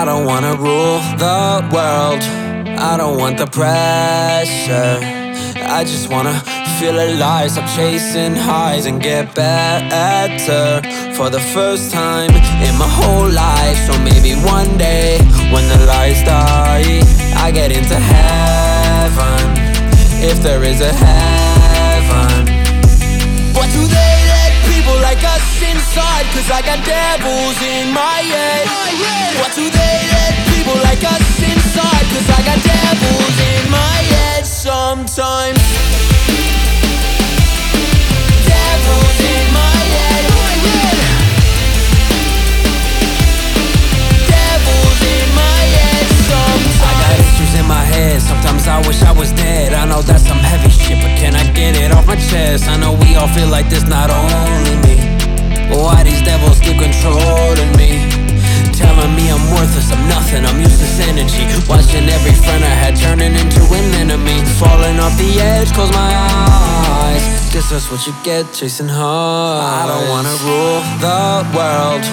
I don't wanna rule the world. I don't want the pressure. I just wanna feel alive, stop chasing highs and get better for the first time in my whole life. So maybe one day when the lights die, I get into heaven. If there is a heaven, Cause I got devils in my head. What do they let people like us inside? Cause I got devils in my head sometimes. Devils in my head. Devils in my head sometimes. I got issues in my head. Sometimes I wish I was dead. I know that's some heavy shit, but can I get it off my chest? I know we all feel like this, not only me. Why these devils keep controlling me? Telling me I'm worthless, I'm nothing, I'm useless energy. Watching every friend I had turning into an enemy. Falling off the edge, close my eyes. Guess that's what you get chasing highs. I don't wanna rule the world.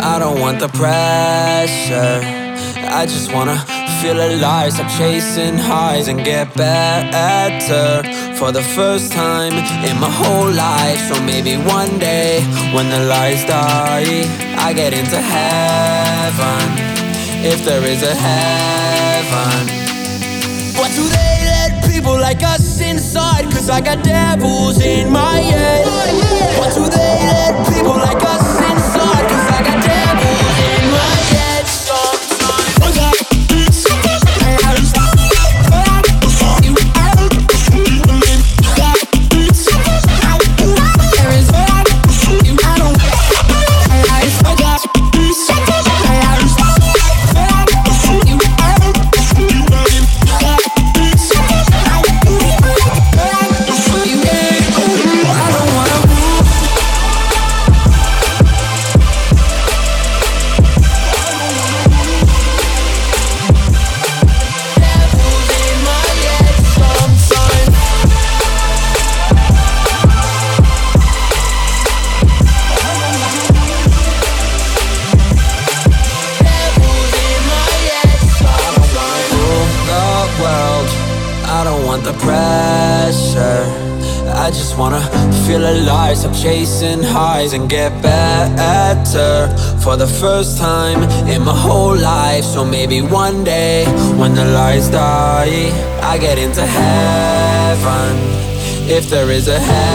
I don't want the pressure. I just wanna feel alive, stop chasing highs and get better for the first time in my whole life. So maybe one day when the lights die, I get into heaven. If there is a heaven, what do they let people like us inside? Cause I got devils in my head. What do they let people like us inside? There is a heaven.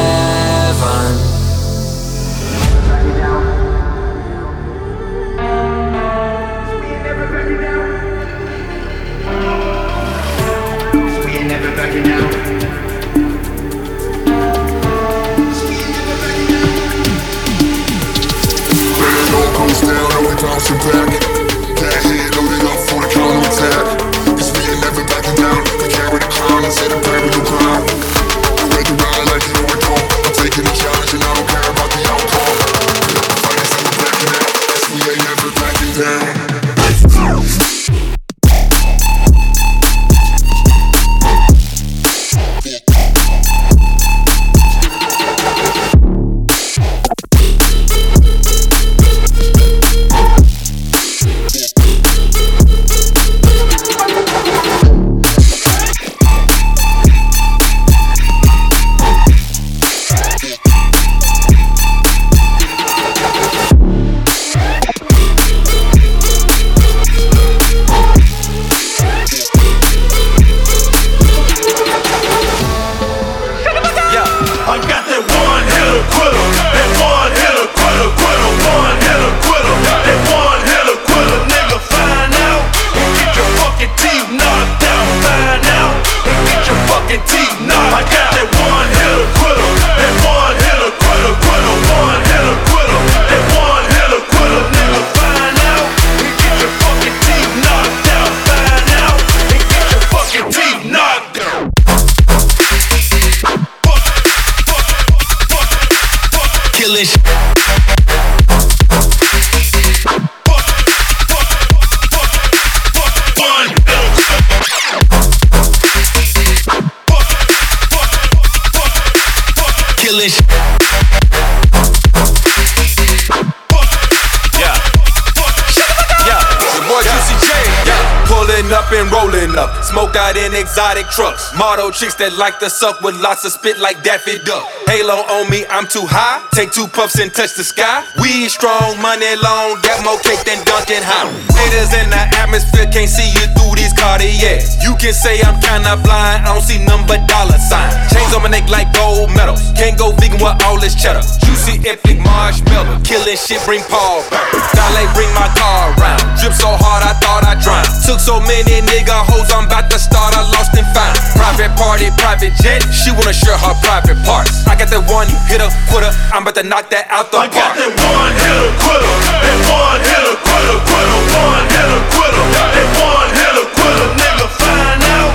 exotic trucks. Model chicks that like to suck with lots of spit like Daffy Duck. Halo on me, I'm too high. Take two puffs and touch the sky. Weed strong, money long, got more cake than Duncan Hines. Haters in the atmosphere can't see you through these Cartiers. You can say I'm kinda blind, I don't see number dollar sign. Chains on my neck like gold medals. Can't go vegan with all this cheddar. Juicy if marshmallow. Killing shit, bring Paul back. Dolly bring my car around. Drip so hard, I thought I drowned. Took so many nigga hoes, I'm about to start. I lost and found. Private party, private jet. She wanna share her private parts. I got that one hitter quitter. I'm about to knock that out the I park. I got that one hitter quitter. That one hitter quitter quitter. One hitter quitter. That one hitter quitter. Nigga, find out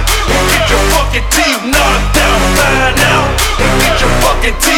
get your fucking teeth knocked out. Find out get your fucking teeth.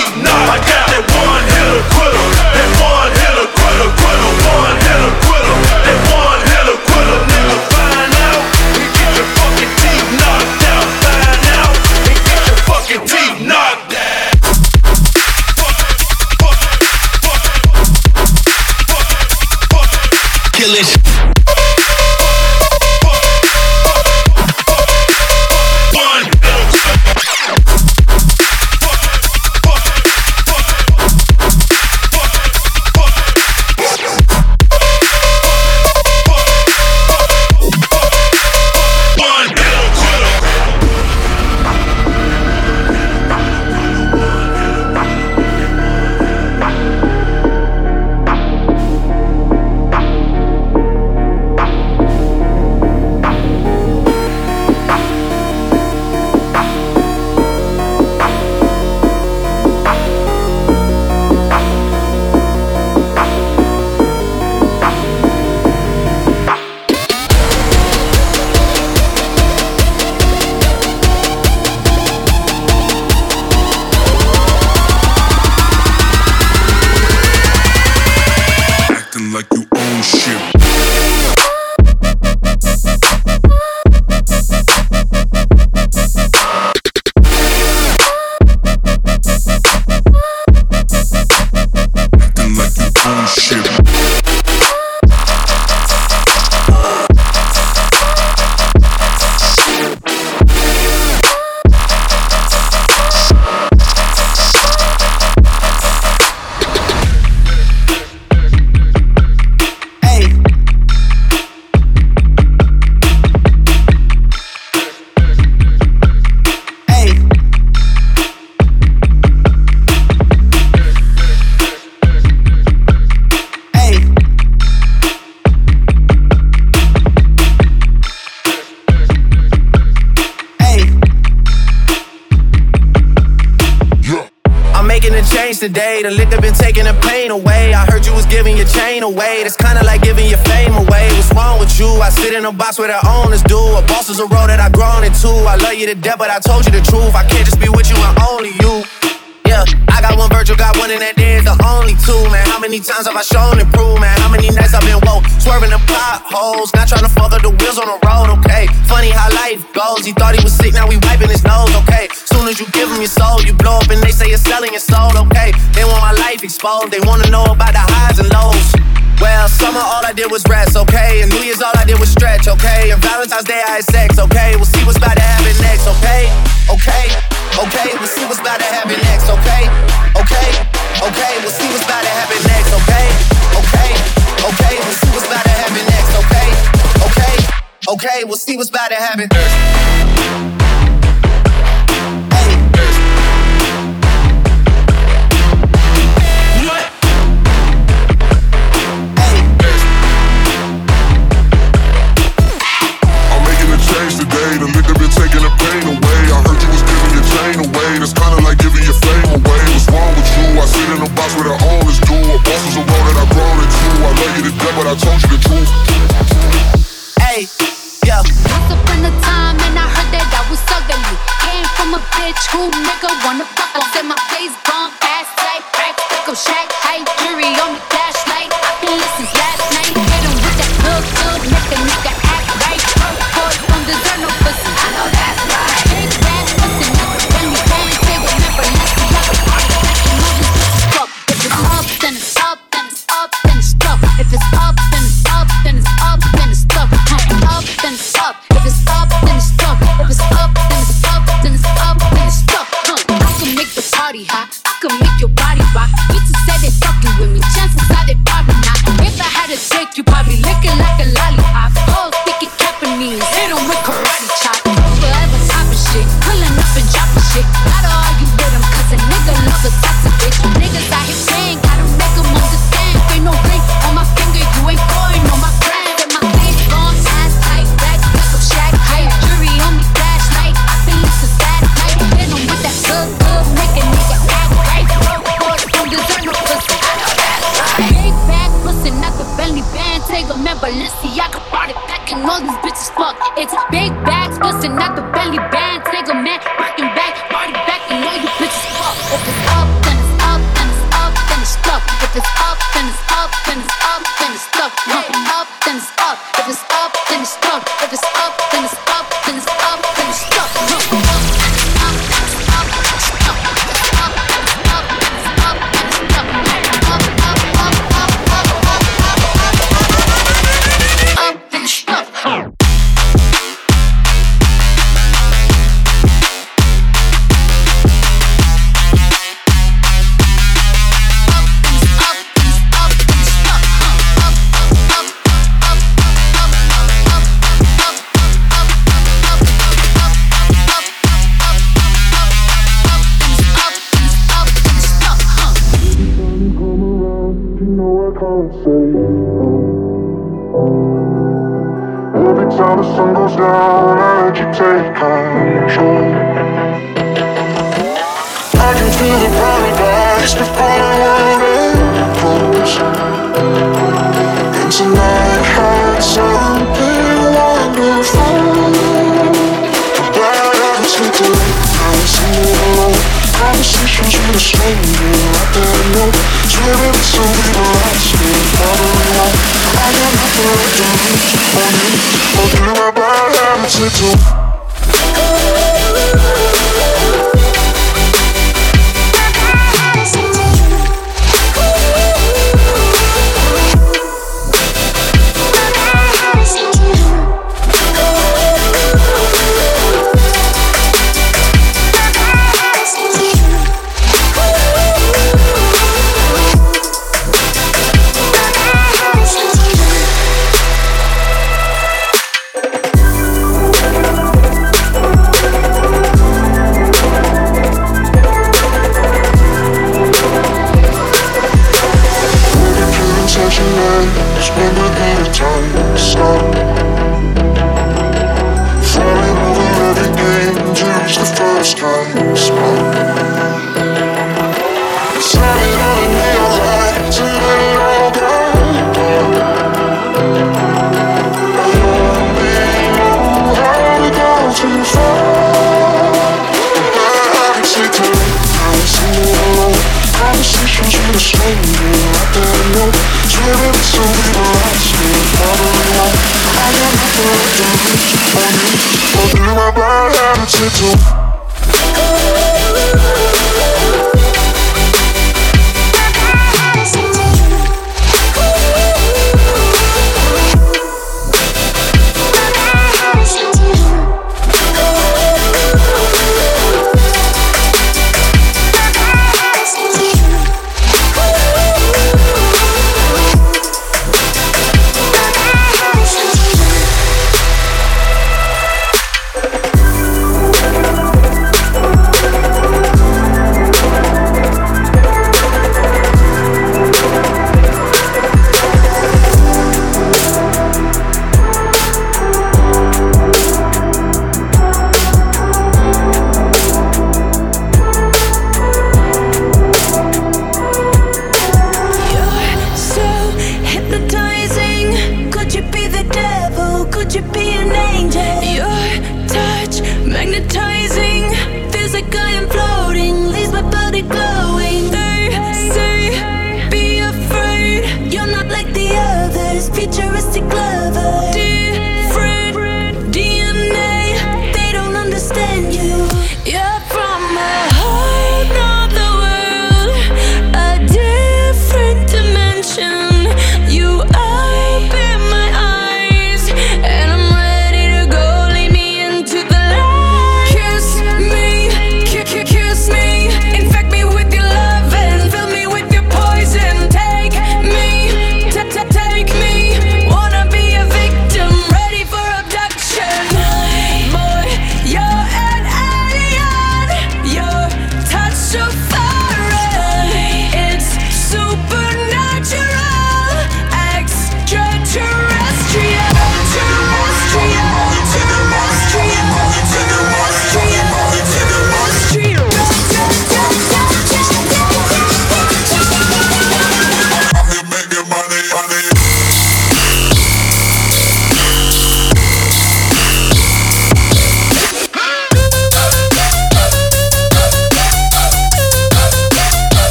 you to death, but I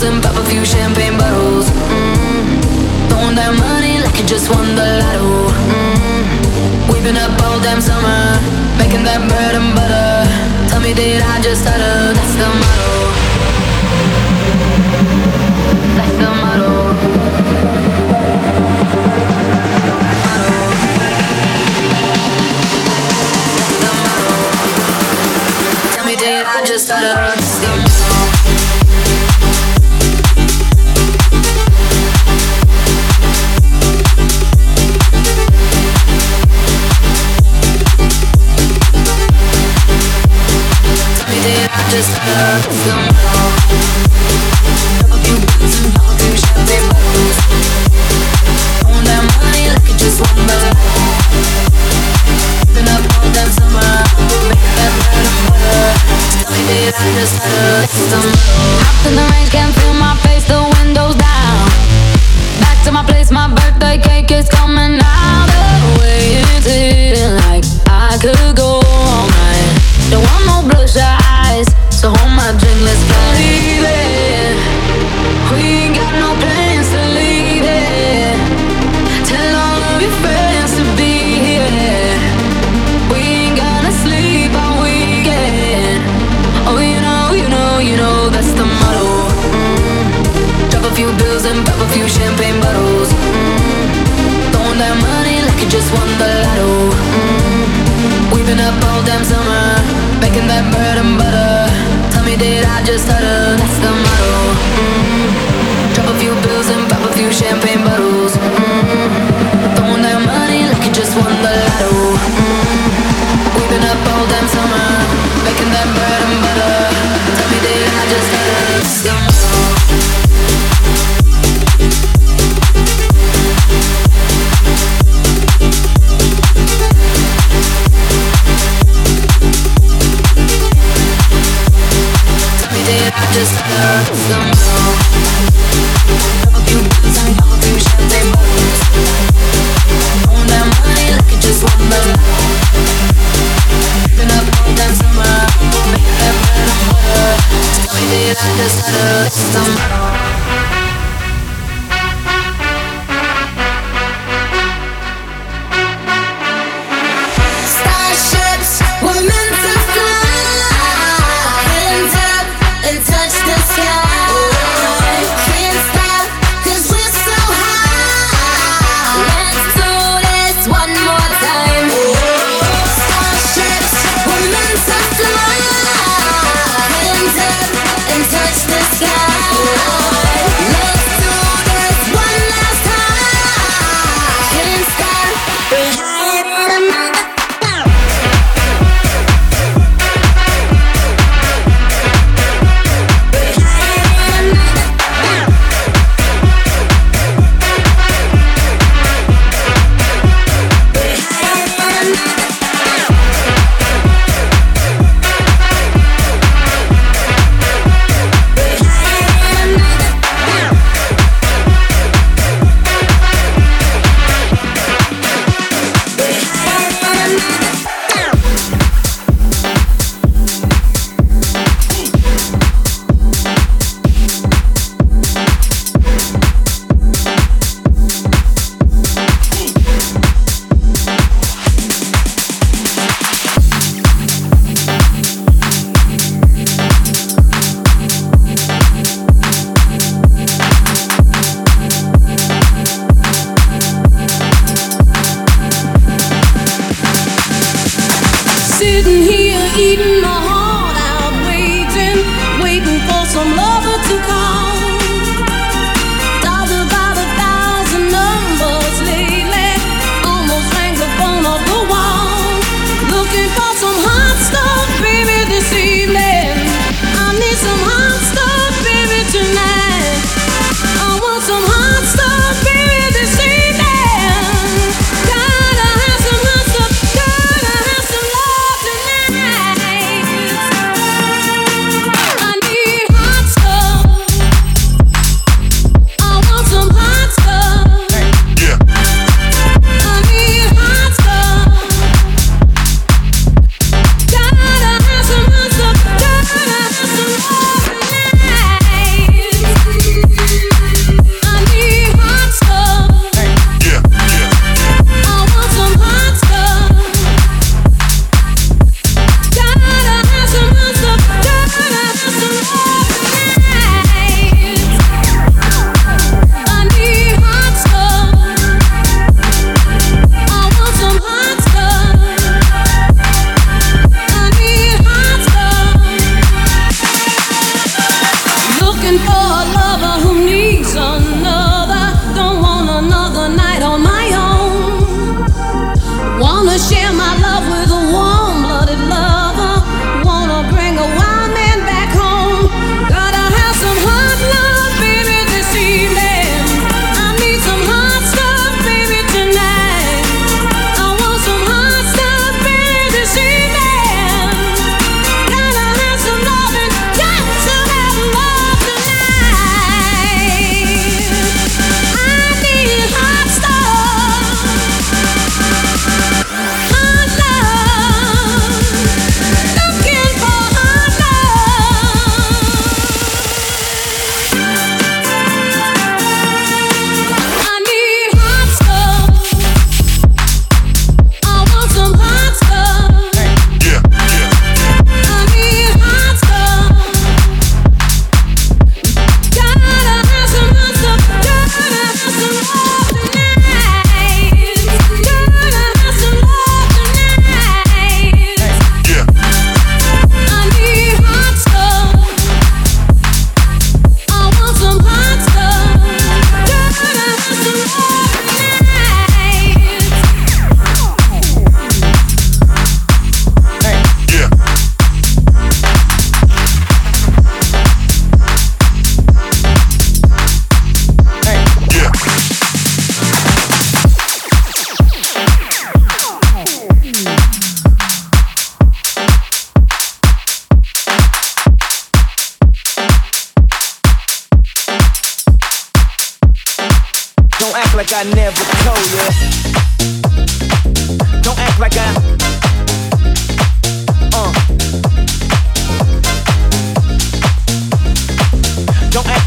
Bills and pop a few champagne bottles. Mm. Throwing that money like you just won the lotto. Mm. We've been up all damn summer, making that bread and butter. Tell me, did I just stutter? That's the motto. That's the motto. Did I just stutter? Could go all night. Can throw my face, the window's down. Back to my place, my birthday cake is coming out away. Don't want no bloodshot eyes, so hold my drink, let's believe it. We ain't got no plans to leave it. Tell all of your friends to be here. We ain't gonna sleep all weekend. Oh, you know, you know, you know that's the motto. Mm. Drop a few bills and pop a few champagne bottles. Mm. That money like you just won the lotto. Mm. We've been up all damn summer, making that bread and butter. Tell me, did I just stutter? That's the motto. Mm. Drop a few bills and pop a few champagne bottles.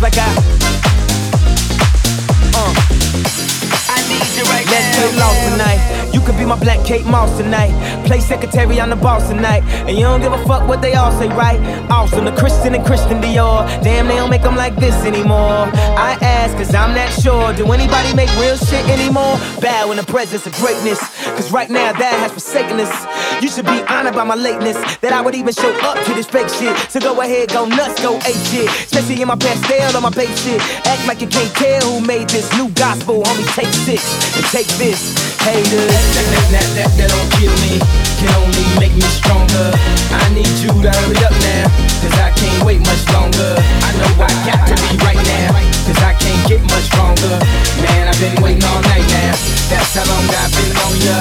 Like I. Uh. I need you right Let's get lost tonight. You could be my black Kate Moss tonight. Play secretary, on the boss tonight. And you don't give a fuck what they all say, right? Awesome, the Christian and Christian Dior. Damn, they don't make them like this anymore. I ask, cause I'm not sure. Do anybody make real shit anymore? Bow in the presence of greatness. Cause right now, that has forsaken us. You should be honored by my lateness. That I would even show up to this fake shit. So go ahead, go nuts, go ape shit. Especially in my pastel on my babe shit. Act like you can't tell who made this new gospel. Homie, take six and take this. Haters. That, that, that, that, that don't kill me, can only make me stronger. I need you to hurry up now, cause I can't wait much longer. I know I got to be right now, cause I can't get much stronger. Man, I've been waiting all night now, that's how long I've been on ya.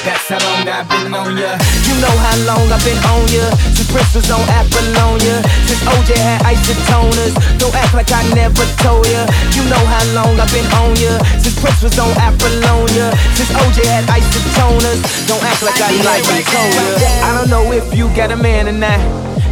That's how long I've been on ya. You know how long I've been on ya. Since Prince was on Apollonia. Since OJ had isotoners. Don't act like I never told ya. You know how long I've been on ya. Since Prince was on Apollonia. Since OJ had isotoners. Don't act like I, I never told ya. I don't know if you got a man or not.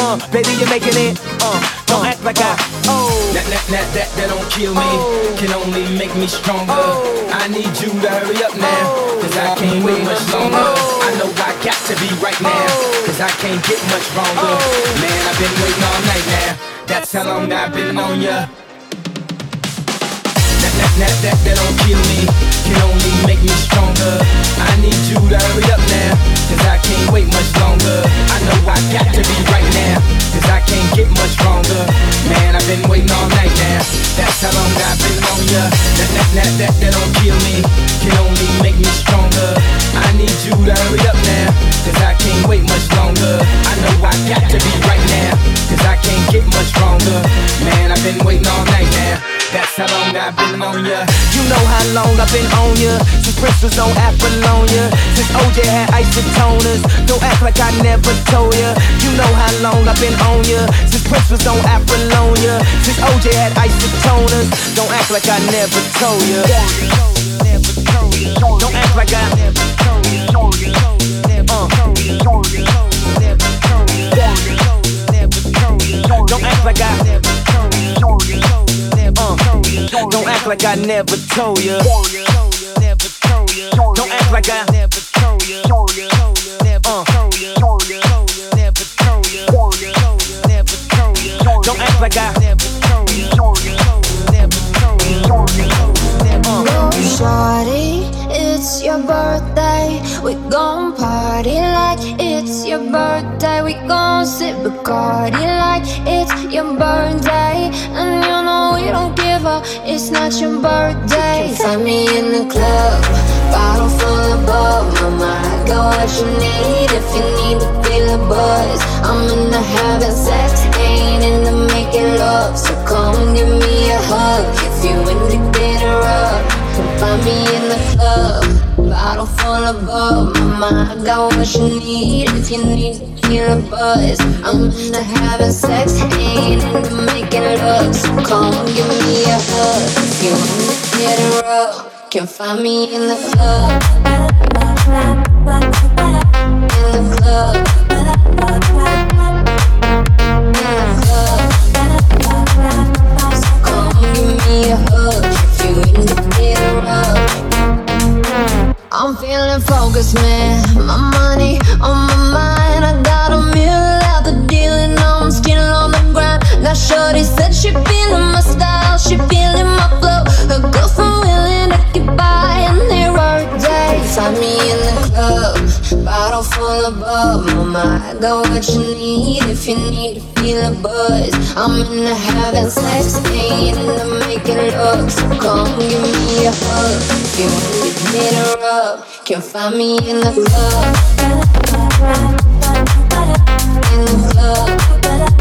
Uh, baby, you're making it. Uh, don't act like I. Oh. That, that, that, that, that don't kill me. Oh. Can only make me stronger. Oh. I need you to hurry up now. Cause I can't wait much longer. Oh. I know I got to be right now. Cause I can't get much stronger. Man, I've been waiting all night now. That's how long I've been on ya. That, that, that, that, that don't kill me. Can only make me stronger. I need you to hurry up now. Cause I can't wait much longer. I know I got to be right now. Cause I can't get much stronger. Man, I've been waiting all night now. That's how long I've been on ya. That, that, that, that, that don't kill me. Can only make me stronger. I need you to hurry up now. Cause I can't wait much longer. I know I got to be right now. Cause I can't get much stronger. Man, I've been waiting all night now. That's how long I've been on ya. You know how long I've been on ya. Since Prince was on Apollonia. Since OJ had isotoners. Don't act like I never told ya. You know how long I've been on ya. Since Prince was on Apollonia. Since OJ had isotoners. Don't act like I never told ya. Don't act like I never told ya. Uh. Don't act like I don't act like I never told ya. Don't act like I never told ya. Uh. Don't act like I never told ya. Shorty, it's your birthday. We gon' party like it's your birthday. We gon' sip Bacardi like it's your birthday. And you know we don't give a, it's not your birthday. You Find me in the club, bottle full of bub. Mama, I got what you need if you need to feel a buzz. I'm in the having sex, ain't in the making love. So come give me a hug if you get a rub. Come find me in the club. Full of bub, mama, I got what you need if you need to feel a buzz. I'm into having sex, ain't into making love. So come give me a hug you want to get a rub. Can find me in the club. In the club. In the club. So come give me a hug I'm feeling focused, man. My money on my mind. I got a meal out the deal, and I'm still on the grind. Now, Shorty said she feeling my style, all full of bug. Mama, I got what you need if you need to feel a buzz. I'm in into having sex, ain't into making love. So come give me a hug. If you need me to rub, can find me in the club. In the club.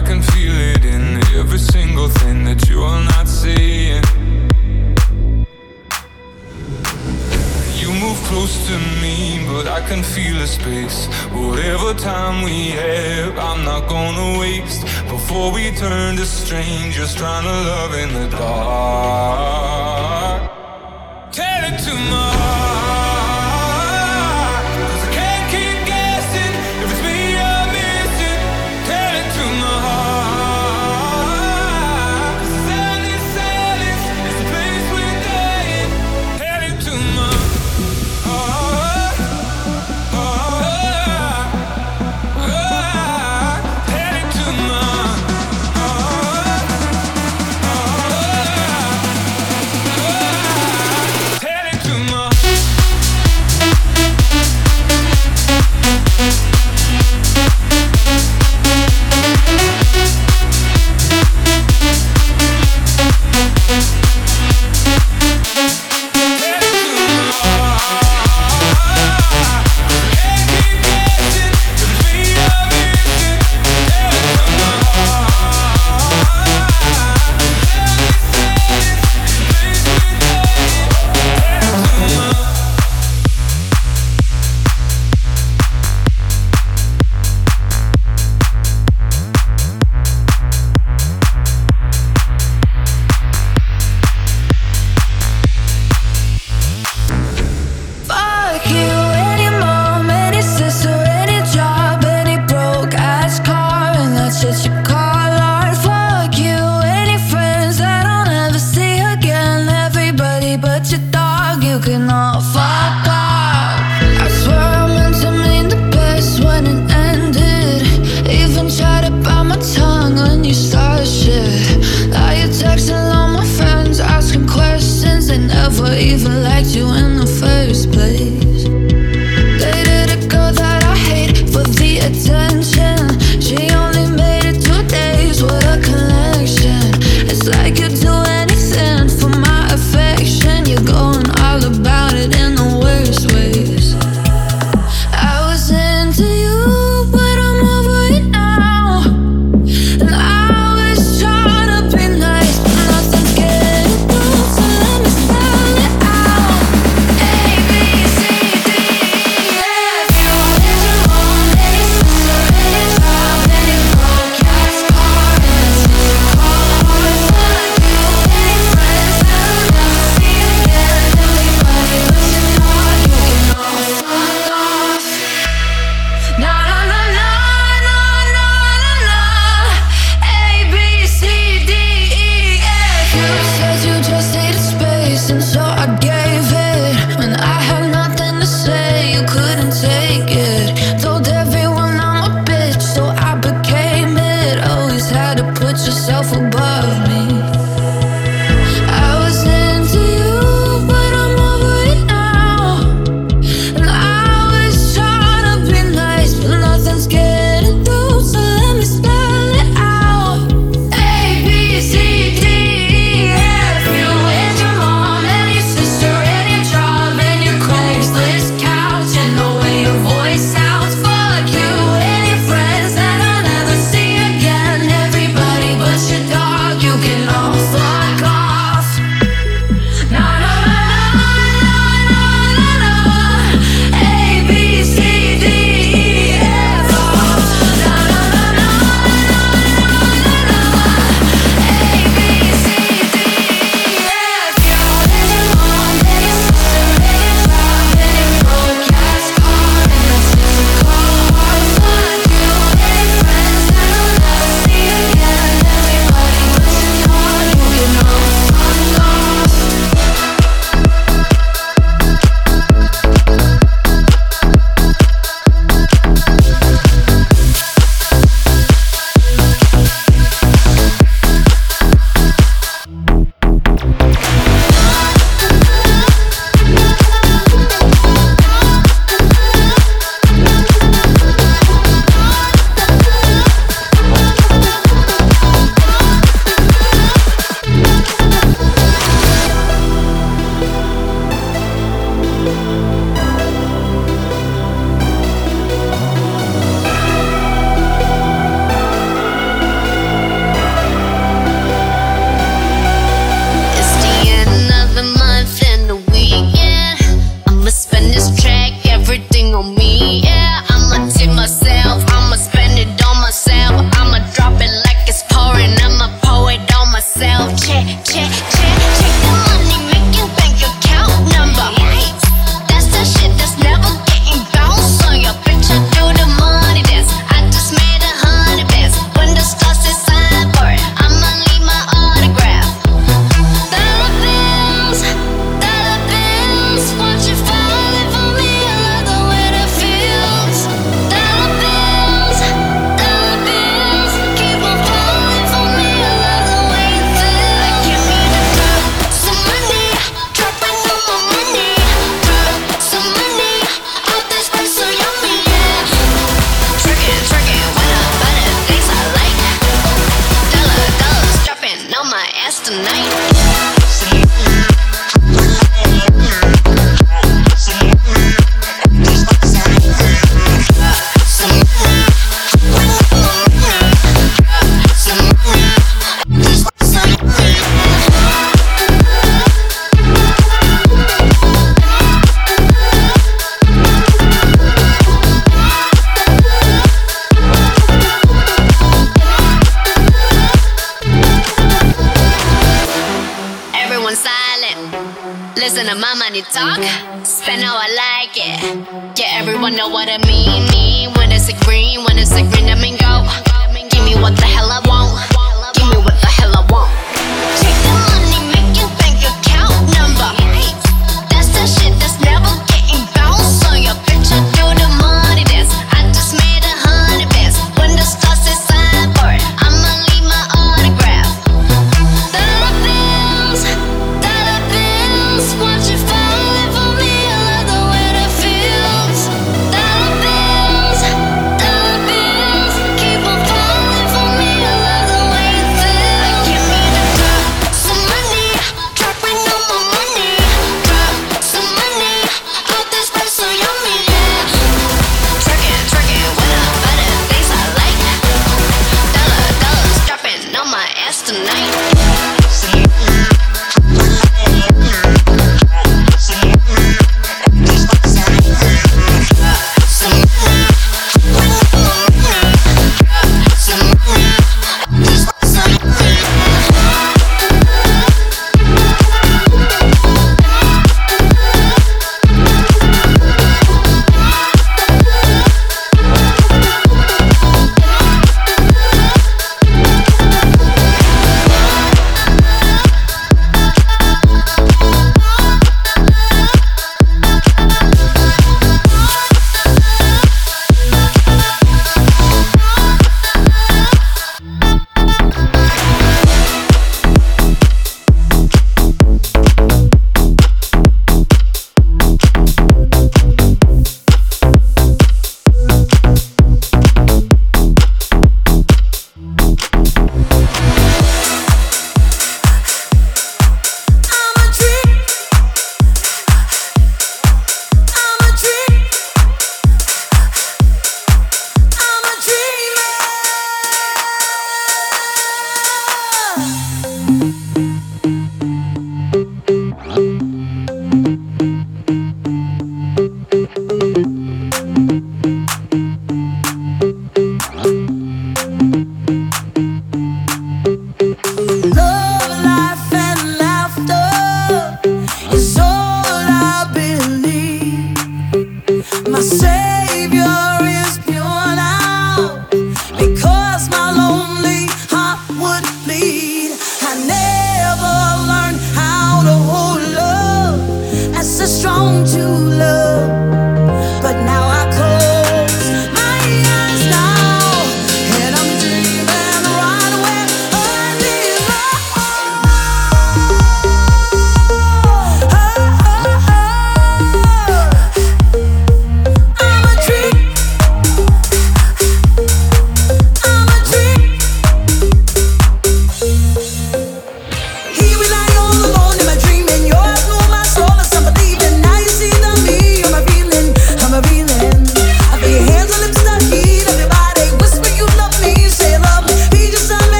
I can feel it in every single thing that you are not saying. You move close to me, but I can feel a space. Whatever time we have, I'm not gonna waste. Before we turn to strangers trying to love in the dark. No I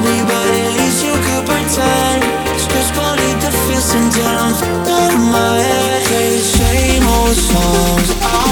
but at least you could pretend. I'm my head. Play the same old songs I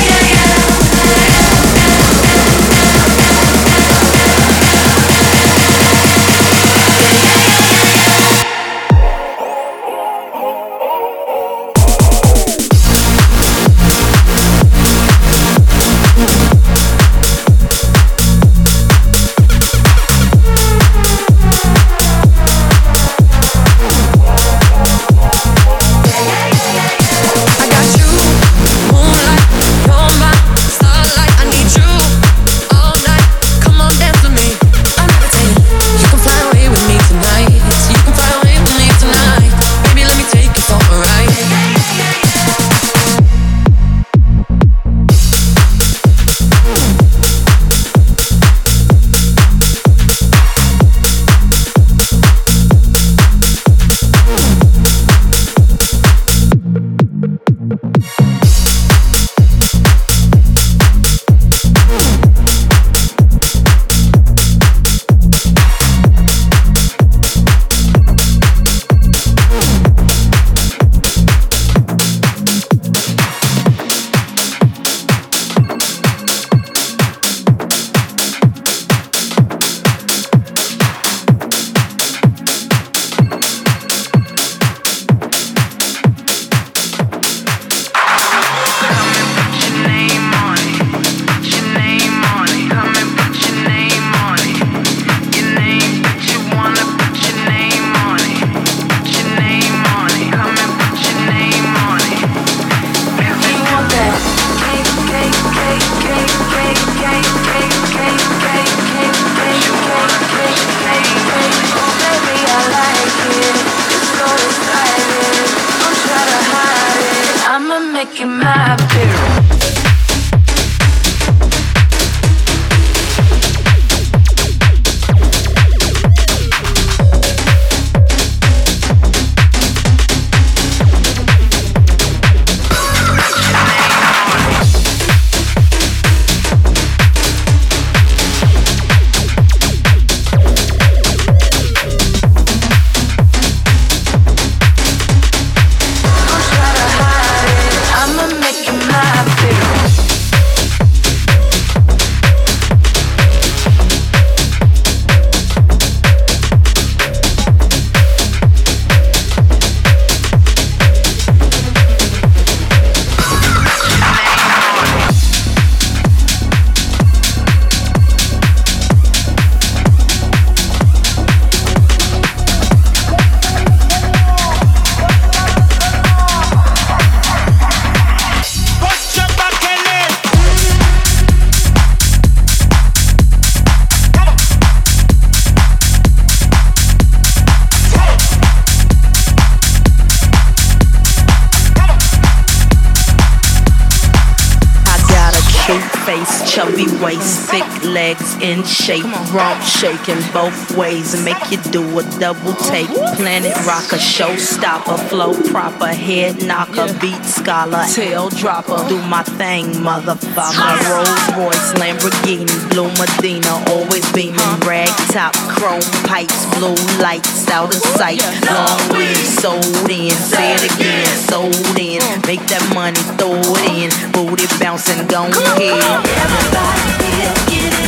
legs in shape, rump shaking both ways and make you do a double take. Planet rocker, showstopper, flow proper, head knocker, beat scholar, tail dropper. Do my thing, motherfucker. My Rolls Royce, Lamborghini, blue Medina, always beaming, rag top, chrome pipes, blue lights out of sight. Long weed sold in, say it again, sold in. Make that money, throw it in, booty bouncing, go ahead. Get it out of control. Get your backs off the wall. Mr. Peter said so. Everybody,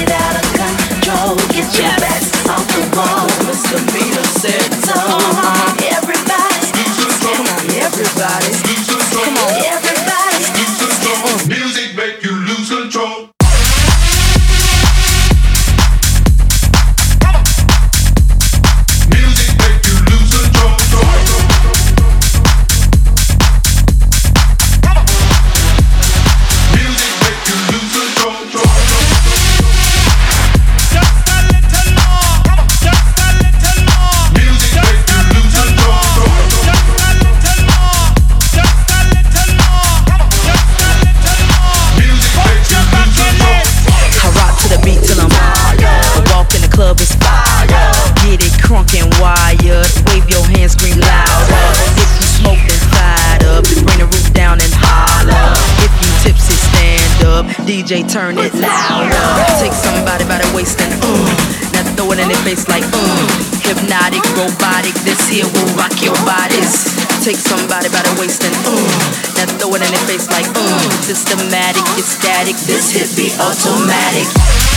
come on, the wall. Mr. Beatle said so. everybody, come on, everybody. Turn it louder. Take somebody by the waist and uh. Now throw it in their face like uh. Hypnotic, robotic. This here will rock your bodies. Take somebody by the waist and uh. Now throw it in their face like uh. Systematic, ecstatic. This hit be automatic.